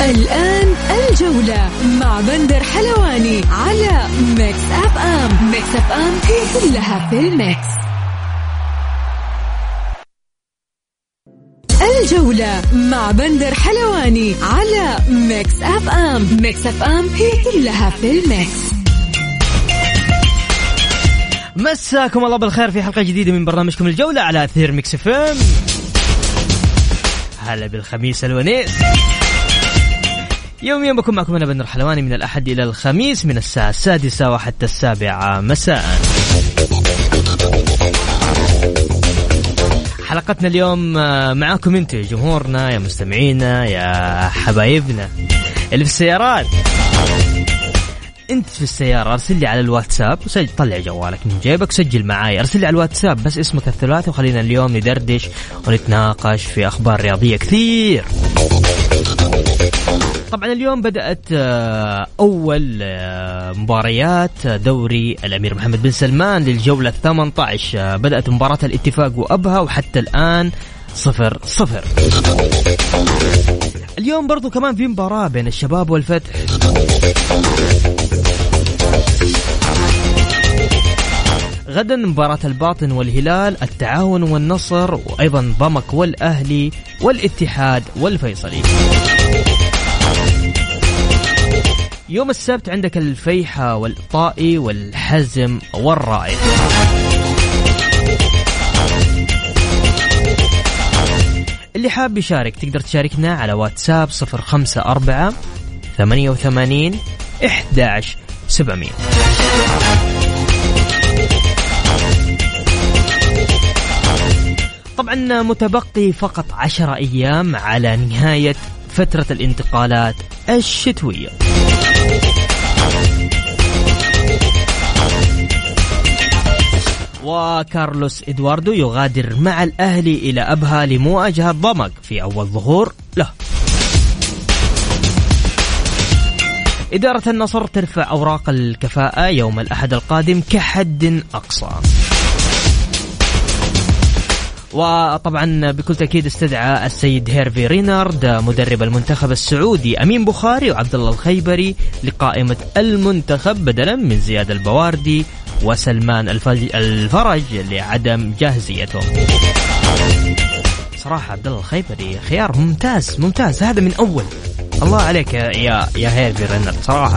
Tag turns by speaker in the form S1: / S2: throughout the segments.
S1: الآن الجولة مع بندر حلواني على Mix FM Mix FM هي كلها في ال mix. الجولة مع بندر حلواني على Mix FM Mix FM هي كلها في ال mix.
S2: مساكم الله بالخير في حلقة جديدة من برنامجكم الجولة على أثير Mix FM هلا بالخميس الونيس. يوميا بكون معكم أنا بندر حلواني من الأحد إلى الخميس من الساعة السادسة وحتى السابعة. مساء. حلقتنا اليوم آه، معاكم أنتم جمهورنا يا مستمعينا يا حبايبنا. اللي في السيارات. أنت في السيارة أرسل لي على الواتساب وسجل طلع جوالك من جيبك سجل معاي. أرسل لي على الواتساب بس اسمك الثلاثي وخلينا اليوم ندردش ونتناقش في أخبار رياضية كثير. طبعا اليوم بدأت آه، أول آه، مباريات دوري الأمير محمد بن سلمان للجولة 18 آه، بدأت مباراة الاتفاق وأبها وحتى الآن صفر صفر. اليوم برضو كمان في مباراة بين الشباب والفتح. غدا مباراة الباطن والهلال التعاون والنصر وأيضا ضمك والأهلي والاتحاد والفيصلي. يوم السبت عندك الفيحة والطائي والحزم والرائد. اللي حاب يشارك تقدر تشاركنا على واتساب صفر خمسة أربعة ثمانية وثمانين إحداش سبعمية. طبعا متبقي فقط عشر أيام على نهاية فترة الانتقالات الشتوية. وكارلوس إدواردو يغادر مع الأهلي إلى أبها لمواجهة ضمك في أول ظهور له. إدارة النصر ترفع أوراق الكفاءة يوم الأحد القادم كحد أقصى. وطبعا بكل تأكيد استدعى السيد هيرفي رينارد مدرب المنتخب السعودي أمين بخاري وعبد الله الخيبري لقائمة المنتخب بدلا من زياد البواردي وسلمان الفج- الفرج لعدم جاهزيتهم. صراحة عبد الله الخيبري خيار ممتاز ممتاز هذا من أول الله عليك يا يا, هيرفي رينارد صراحة.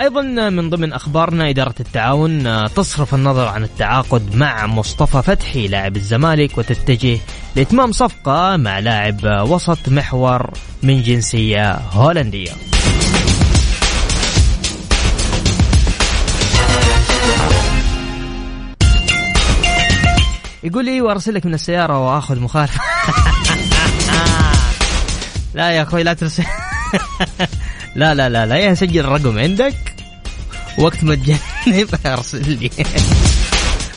S2: أيضا من ضمن أخبارنا إدارة التعاون تصرف النظر عن التعاقد مع مصطفى فتحي لاعب الزمالك وتتجه لإتمام صفقة مع لاعب وسط محور من جنسية هولندية. يقول لي وارسل لك من السيارة وآخذ مخالفة. لا يا أخوي لا ترسل. لا لا لا لا يا سجل الرقم عندك. وقت ما تجنب ارسل لي.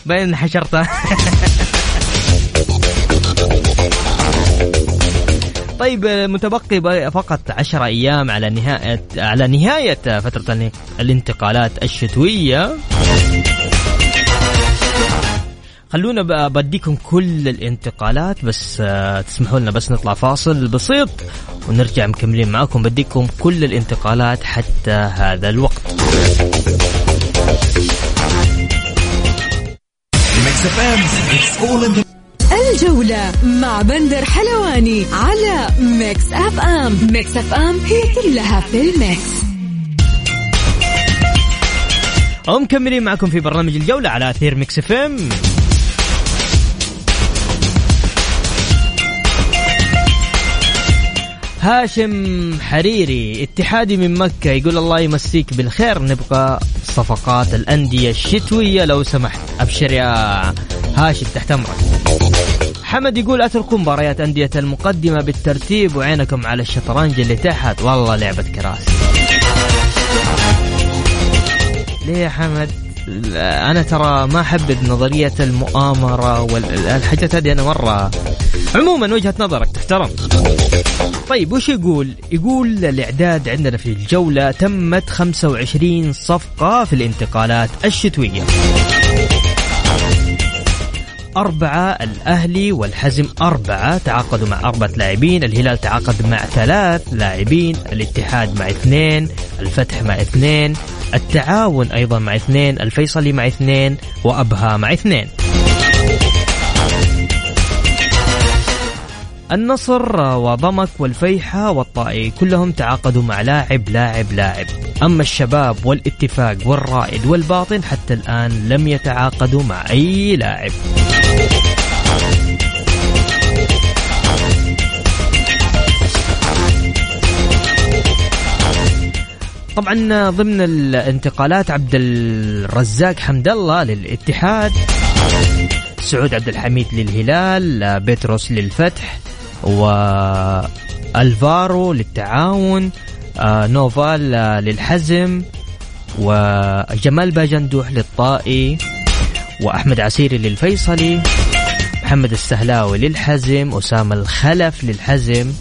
S2: باين حشرتها طيب متبقي فقط عشر أيام على نهايه على نهاية فترة ال- الانتقالات الشتوية. خلونا بديكم كل الانتقالات بس آه، تسمحوا لنا بس نطلع فاصل بسيط ونرجع مكملين معاكم. بديكم كل الانتقالات حتى هذا الوقت.
S1: الجولة مع بندر حلواني على Mix FM Mix FM هي كلها في ال mix.
S2: ومكملين معكم في برنامج الجولة على أثير Mix FM هاشم حريري اتحادي من مكة يقول الله يمسيك بالخير. نبغى صفقات الأندية الشتوية لو سمحت. أبشر يا هاشم تحت أمرك. حمد يقول اتركوا مباريات أندية المقدمة بالترتيب وعينكم على الشطرنج اللي تحت. والله لعبة كراسي ليه يا حمد؟ أنا ترى ما احب نظرية المؤامرة والحاجات هذه أنا مرة. عموما وجهة نظرك تحترم. طيب وش يقول؟ يقول الإعداد عندنا في الجولة تمت 25 صفقة في الانتقالات الشتوية. أربعة الأهلي والحزم أربعة تعاقدوا مع أربعة لاعبين الهلال تعاقد مع ثلاث لاعبين الاتحاد مع اثنين الفتح مع اثنين التعاون أيضا مع اثنين الفيصلي مع اثنين وأبها مع اثنين. النصر وضمك والفيحة والطائي كلهم تعاقدوا مع لاعب لاعب لاعب. أما الشباب والاتفاق والرائد والباطن حتى الآن لم يتعاقدوا مع أي لاعب. طبعا ضمن الانتقالات عبد الرزاق حمد الله للاتحاد سعود عبد الحميد للهلال بيتروس للفتح والفارو للتعاون آه، نوفال للحزم وجمال باجندوح للطائي وأحمد عسيري للفيصلي محمد السهلاوي للحزم أسامة الخلف للحزم.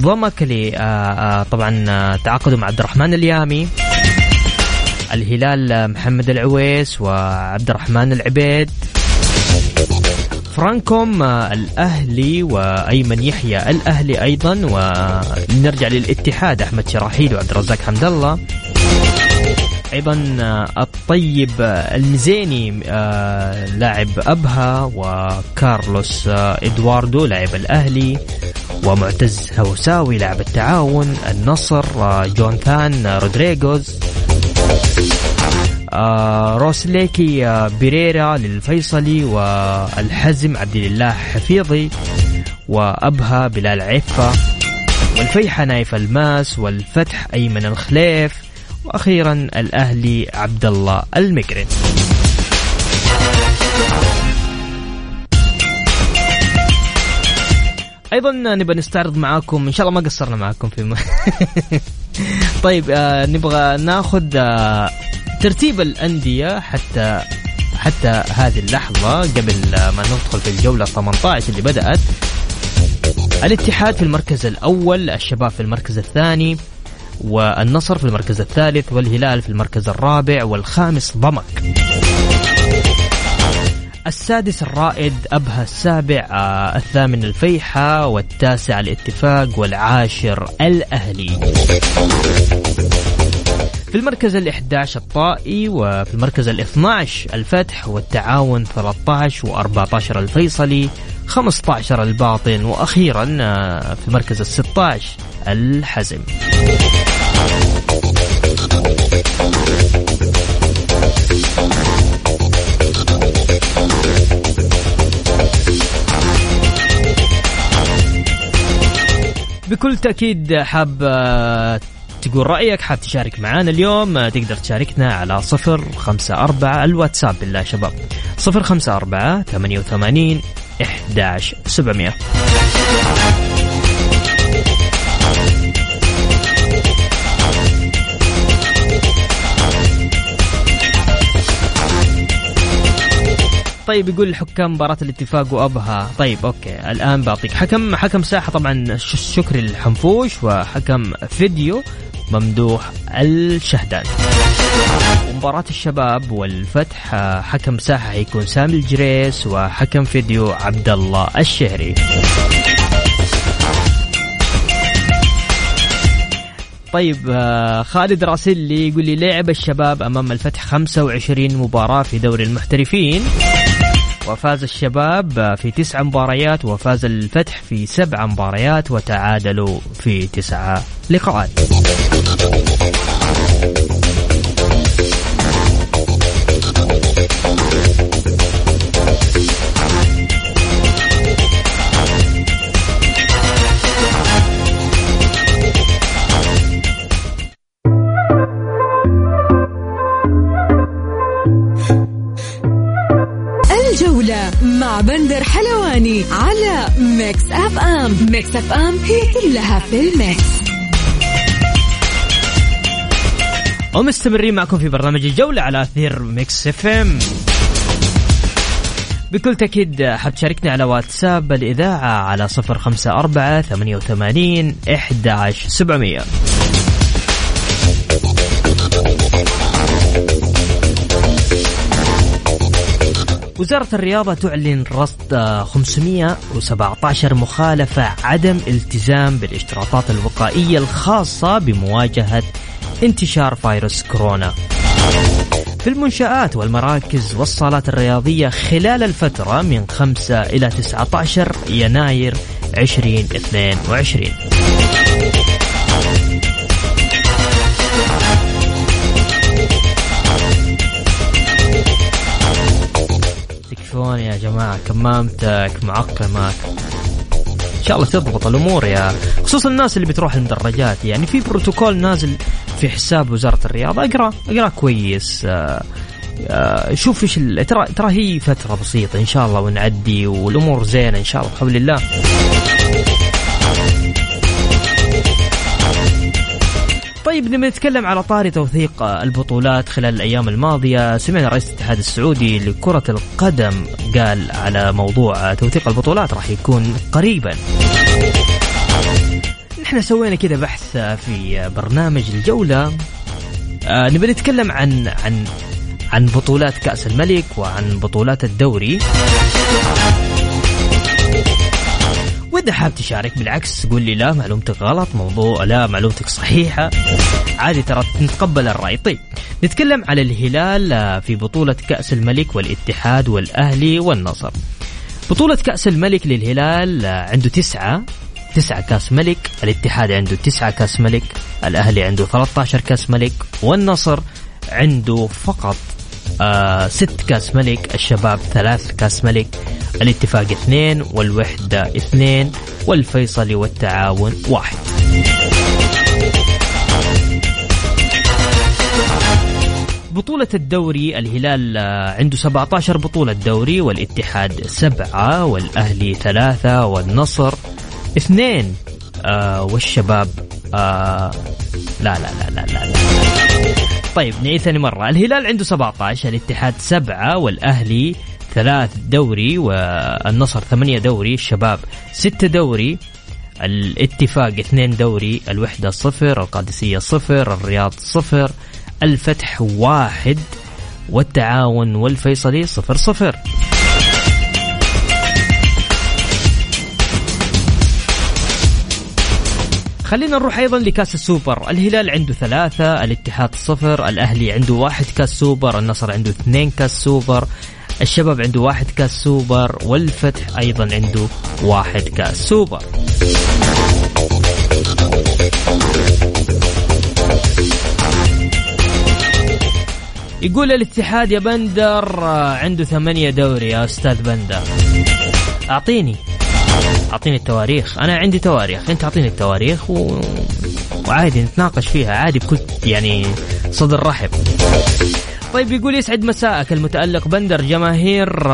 S2: ضمك لي آه، آه، طبعا تعاقدوا مع عبد الرحمن اليامي الهلال محمد العويس وعبد الرحمن العبيد. فرانكوم آه، الأهلي وأيمن يحيى الأهلي أيضا. ونرجع للاتحاد. أحمد شراحيل وعبد الرزاق حمد الله. أيضا آه، الطيب آه، المزيني لاعب أبها وكارلوس إدواردو لاعب الأهلي ومعتز هوساوي لاعب التعاون النصر جونثان رودريغوز. روسليكي آه بيريرا للفيصلي والحزم عبد الله حفيظي وأبها بلال عفة والفيحة نايف الماس والفتح أيمن الخليف وأخيرا الأهلي عبد الله المقرن. أيضا نبغى نستعرض معاكم إن شاء الله ما قصرنا معاكم في م... طيب آه نبغى ناخذ آه ترتيب الأندية حتى حتى هذه اللحظة قبل ما ندخل في الجولة 18 اللي بدأت. الاتحاد في المركز الأول الشباب في المركز الثاني والنصر في المركز الثالث والهلال في المركز الرابع والخامس ضمك. السادس الرائد أبها السابع آه الثامن الفيحة والتاسع الاتفاق والعاشر الأهلي. في المركز ال11 الطائي وفي المركز ال12 الفتح والتعاون 13 و14 الفيصلي 15 الباطن وأخيرا آه، في المركز ال16 الحزم. بكل تأكيد حاب آه، تقول رأيك حاب تشارك معنا اليوم. تقدر تشاركنا على صفر خمسة أربعة الواتساب بالله شباب. صفر خمسة أربعة ثمانية وثمانين إحداش سبعمية. طيب يقول حكام مباراة الاتفاق وأبها. طيب أوكي. الآن بعطيك حكم. حكم ساحة طبعا شكري الحنفوش وحكم فيديو. ممدوح الشهدان. ومباراة الشباب والفتح حكم ساحة حيكون سامي الجريس وحكم فيديو عبد الله الشهري. طيب خالد راسلي يقول لي لعب الشباب أمام الفتح 25 مباراة في دوري المحترفين. وفاز الشباب في تسع مباريات وفاز الفتح في سبع مباريات وتعادلوا في تسعة لقاءات.
S1: بندر حلوان الحلواني على Mix FM. Mix FM هي كلها في ال mix.
S2: ومستمرين معكم في برنامج الجولة على أثير Mix FM. بكل تأكيد حاب على واتساب الإذاعة على صفر خمسة أربعة ثمانية وثمانين إحدى سبعمية. وزارة الرياضة تعلن رصد 517 مخالفة عدم التزام بالاشتراطات الوقائية الخاصة بمواجهة انتشار فيروس كورونا. في المنشآت والمراكز والصالات الرياضية خلال الفترة من 5 إلى 19 يناير 2022 تكفون يا جماعة كمامتك معقمك إن شاء الله تضبط الأمور يا خصوصا الناس اللي بتروح المدرجات يعني في بروتوكول نازل في حساب وزارة الرياضة. أقرأ أقرأ كويس. آه آه شوف إيش ترى ترى هي فترة بسيطة إن شاء الله ونعدي والأمور زينة إن شاء الله بحول الله. طيب نبي نتكلم على طاري توثيق البطولات خلال الأيام الماضية. سمعنا رئيس الاتحاد السعودي لكرة القدم قال على موضوع توثيق البطولات راح يكون قريبا. نحن سوينا كذا بحث في برنامج الجولة. آه نبي نتكلم عن عن عن بطولات كأس الملك وعن بطولات الدوري. وإذا حاب تشارك بالعكس قول لي لا معلومتك غلط موضوع لا معلومتك صحيحة. عادي ترى نتقبل الرأي. طيب نتكلم على الهلال في بطولة كأس الملك والاتحاد والأهلي والنصر. بطولة كأس الملك للهلال عنده تسعة. تسعة كاس ملك الاتحاد عنده تسعة كاس ملك الأهلي عنده 13 كاس ملك والنصر عنده فقط آه ست كاس ملك الشباب ثلاث كاس ملك الاتفاق اثنين والوحدة اثنين والفيصلي والتعاون واحد. بطولة الدوري الهلال عنده 17 بطولة دوري والاتحاد سبعة والأهلي ثلاثة والنصر اثنين. آه والشباب آه لا لا لا لا لا, لا. طيب نعيد ثاني مرة. الهلال عنده 17 الاتحاد سبعة والأهلي ثلاث دوري والنصر ثمانية دوري الشباب ستة دوري الاتفاق اثنين دوري الوحدة صفر القادسية صفر الرياض صفر الفتح واحد والتعاون والفيصلي صفر صفر. خلينا نروح أيضا لكأس السوبر. الهلال عنده ثلاثة الاتحاد صفر الأهلي عنده واحد كأس سوبر النصر عنده اثنين كأس سوبر الشباب عنده واحد كأس سوبر والفتح أيضا عنده واحد كأس سوبر. يقول الاتحاد يا بندر عنده ثمانية دوري يا أستاذ بندر. أعطيني. أعطيني التواريخ. أنا عندي تواريخ. أنت أعطيني التواريخ و... وعادي نتناقش فيها. عادي بكل يعني صدر رحب. طيب يقول يسعد مساءك المتألق بندر جماهير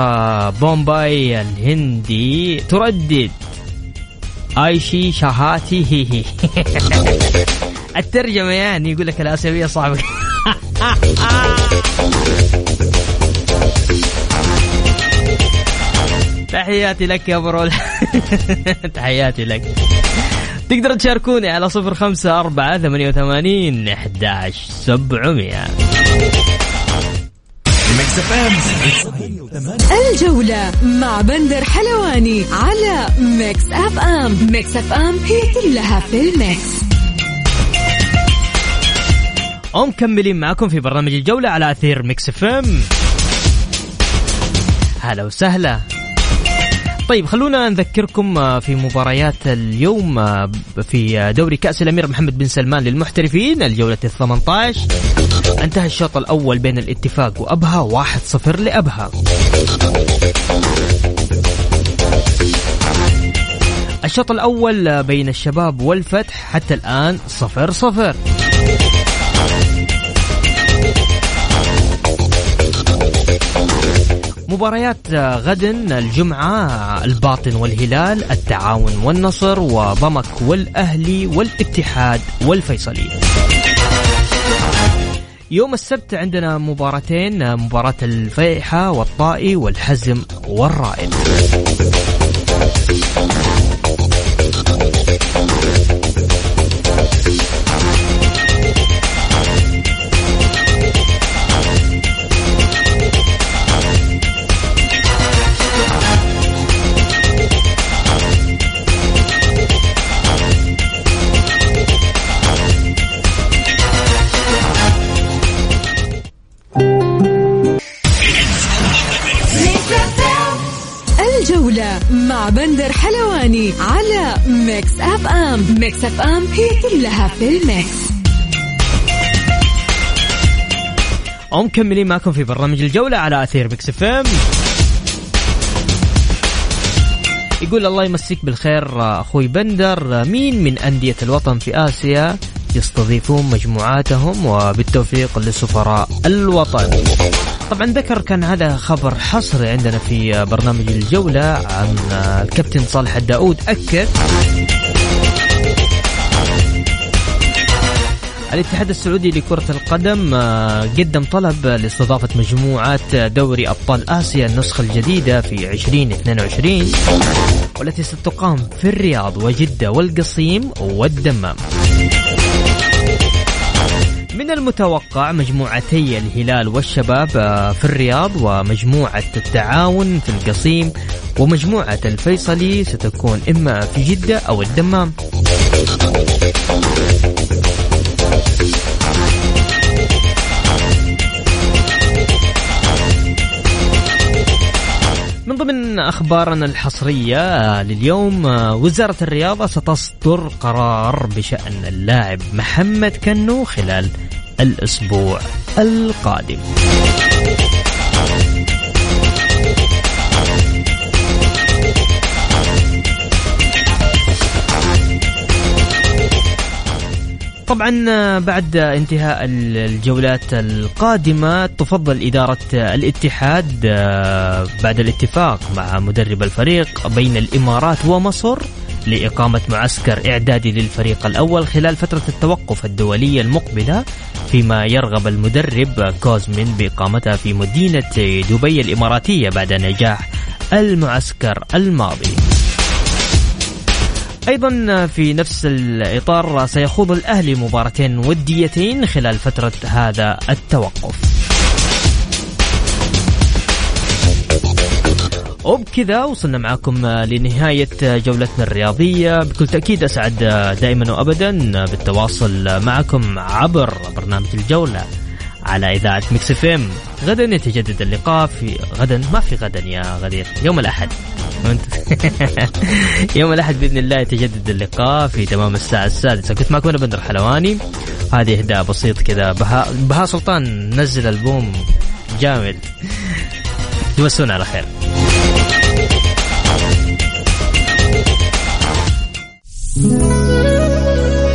S2: بومباي الهندي. تردد. ايشي شهاتي هي هي. الترجمة يعني يقول لك الآسيوية صعبة. تحياتي لك يا برول تحياتي لك. تقدر تشاركوني على صفر خمسة أربعة ثمانية وثمانين أحداش سبعمية.
S1: الجولة مع بندر حلواني على Mix FM Mix FM هي كلها في ال mix.
S2: ومكملين معكم في برنامج الجولة على أثير Mix FM هلا وسهلا. طيب خلونا نذكركم في مباريات اليوم في دوري كأس الأمير محمد بن سلمان للمحترفين الجولة ال 18 انتهى الشوط الأول بين الاتفاق وأبها 1-0 لأبها. الشوط الأول بين الشباب والفتح حتى الآن 0-0 مباريات غدا الجمعة الباطن والهلال التعاون والنصر وضمك والأهلي والاتحاد والفيصلي. يوم السبت عندنا مباراتين مباراة الفيحة والطائي والحزم والرائد.
S1: مع بندر حلواني على Mix FM. Mix FM هي كلها في ال mix.
S2: ومكملين معكم في برنامج الجولة على أثير Mix FM. يقول الله يمسيك بالخير أخوي بندر مين من أندية الوطن في آسيا؟ يستضيفون مجموعاتهم وبالتوفيق لسفراء الوطن. طبعا ذكر كان هذا خبر حصري عندنا في برنامج الجولة عن الكابتن صالح الداود. أكد. الاتحاد السعودي لكرة القدم قدم طلب لاستضافة مجموعات دوري أبطال آسيا النسخة الجديدة في 2022 والتي ستقام في الرياض وجدة والقصيم والدمام. المتوقع مجموعتي الهلال والشباب آه، في الرياض ومجموعة التعاون في القصيم ومجموعة الفيصلي ستكون إما في جدة أو الدمام. من ضمن أخبارنا الحصرية آه، لليوم آه، وزارة الرياضة ستصدر قرار بشأن اللاعب محمد كنو خلال الأسبوع القادم. طبعا بعد انتهاء الجولات القادمة تفضل إدارة الاتحاد بعد الاتفاق مع مدرب الفريق بين الإمارات ومصر لإقامة معسكر إعدادي للفريق الأول خلال فترة التوقف الدولية المقبلة فيما يرغب المدرب كوزمين بإقامتها في مدينة دبي الإماراتية بعد نجاح المعسكر الماضي. أيضا في نفس الإطار سيخوض الأهلي مباراتين وديتين خلال فترة هذا التوقف. وبكذا وصلنا معكم لنهاية جولتنا الرياضية. بكل تأكيد أسعد دائما وأبدا بالتواصل معكم عبر برنامج الجولة على إذاعة Mix FM. غدا يتجدد اللقاء في غدا ما في غدا يا غدير يوم الأحد. يوم الأحد بإذن الله يتجدد اللقاء في تمام الساعة السادسة. كنت معكم أنا بندر حلواني. هذه إهداء بسيط كذا. بها بها سلطان نزل ألبوم جامد. تمسونا على خير. Mm-hmm.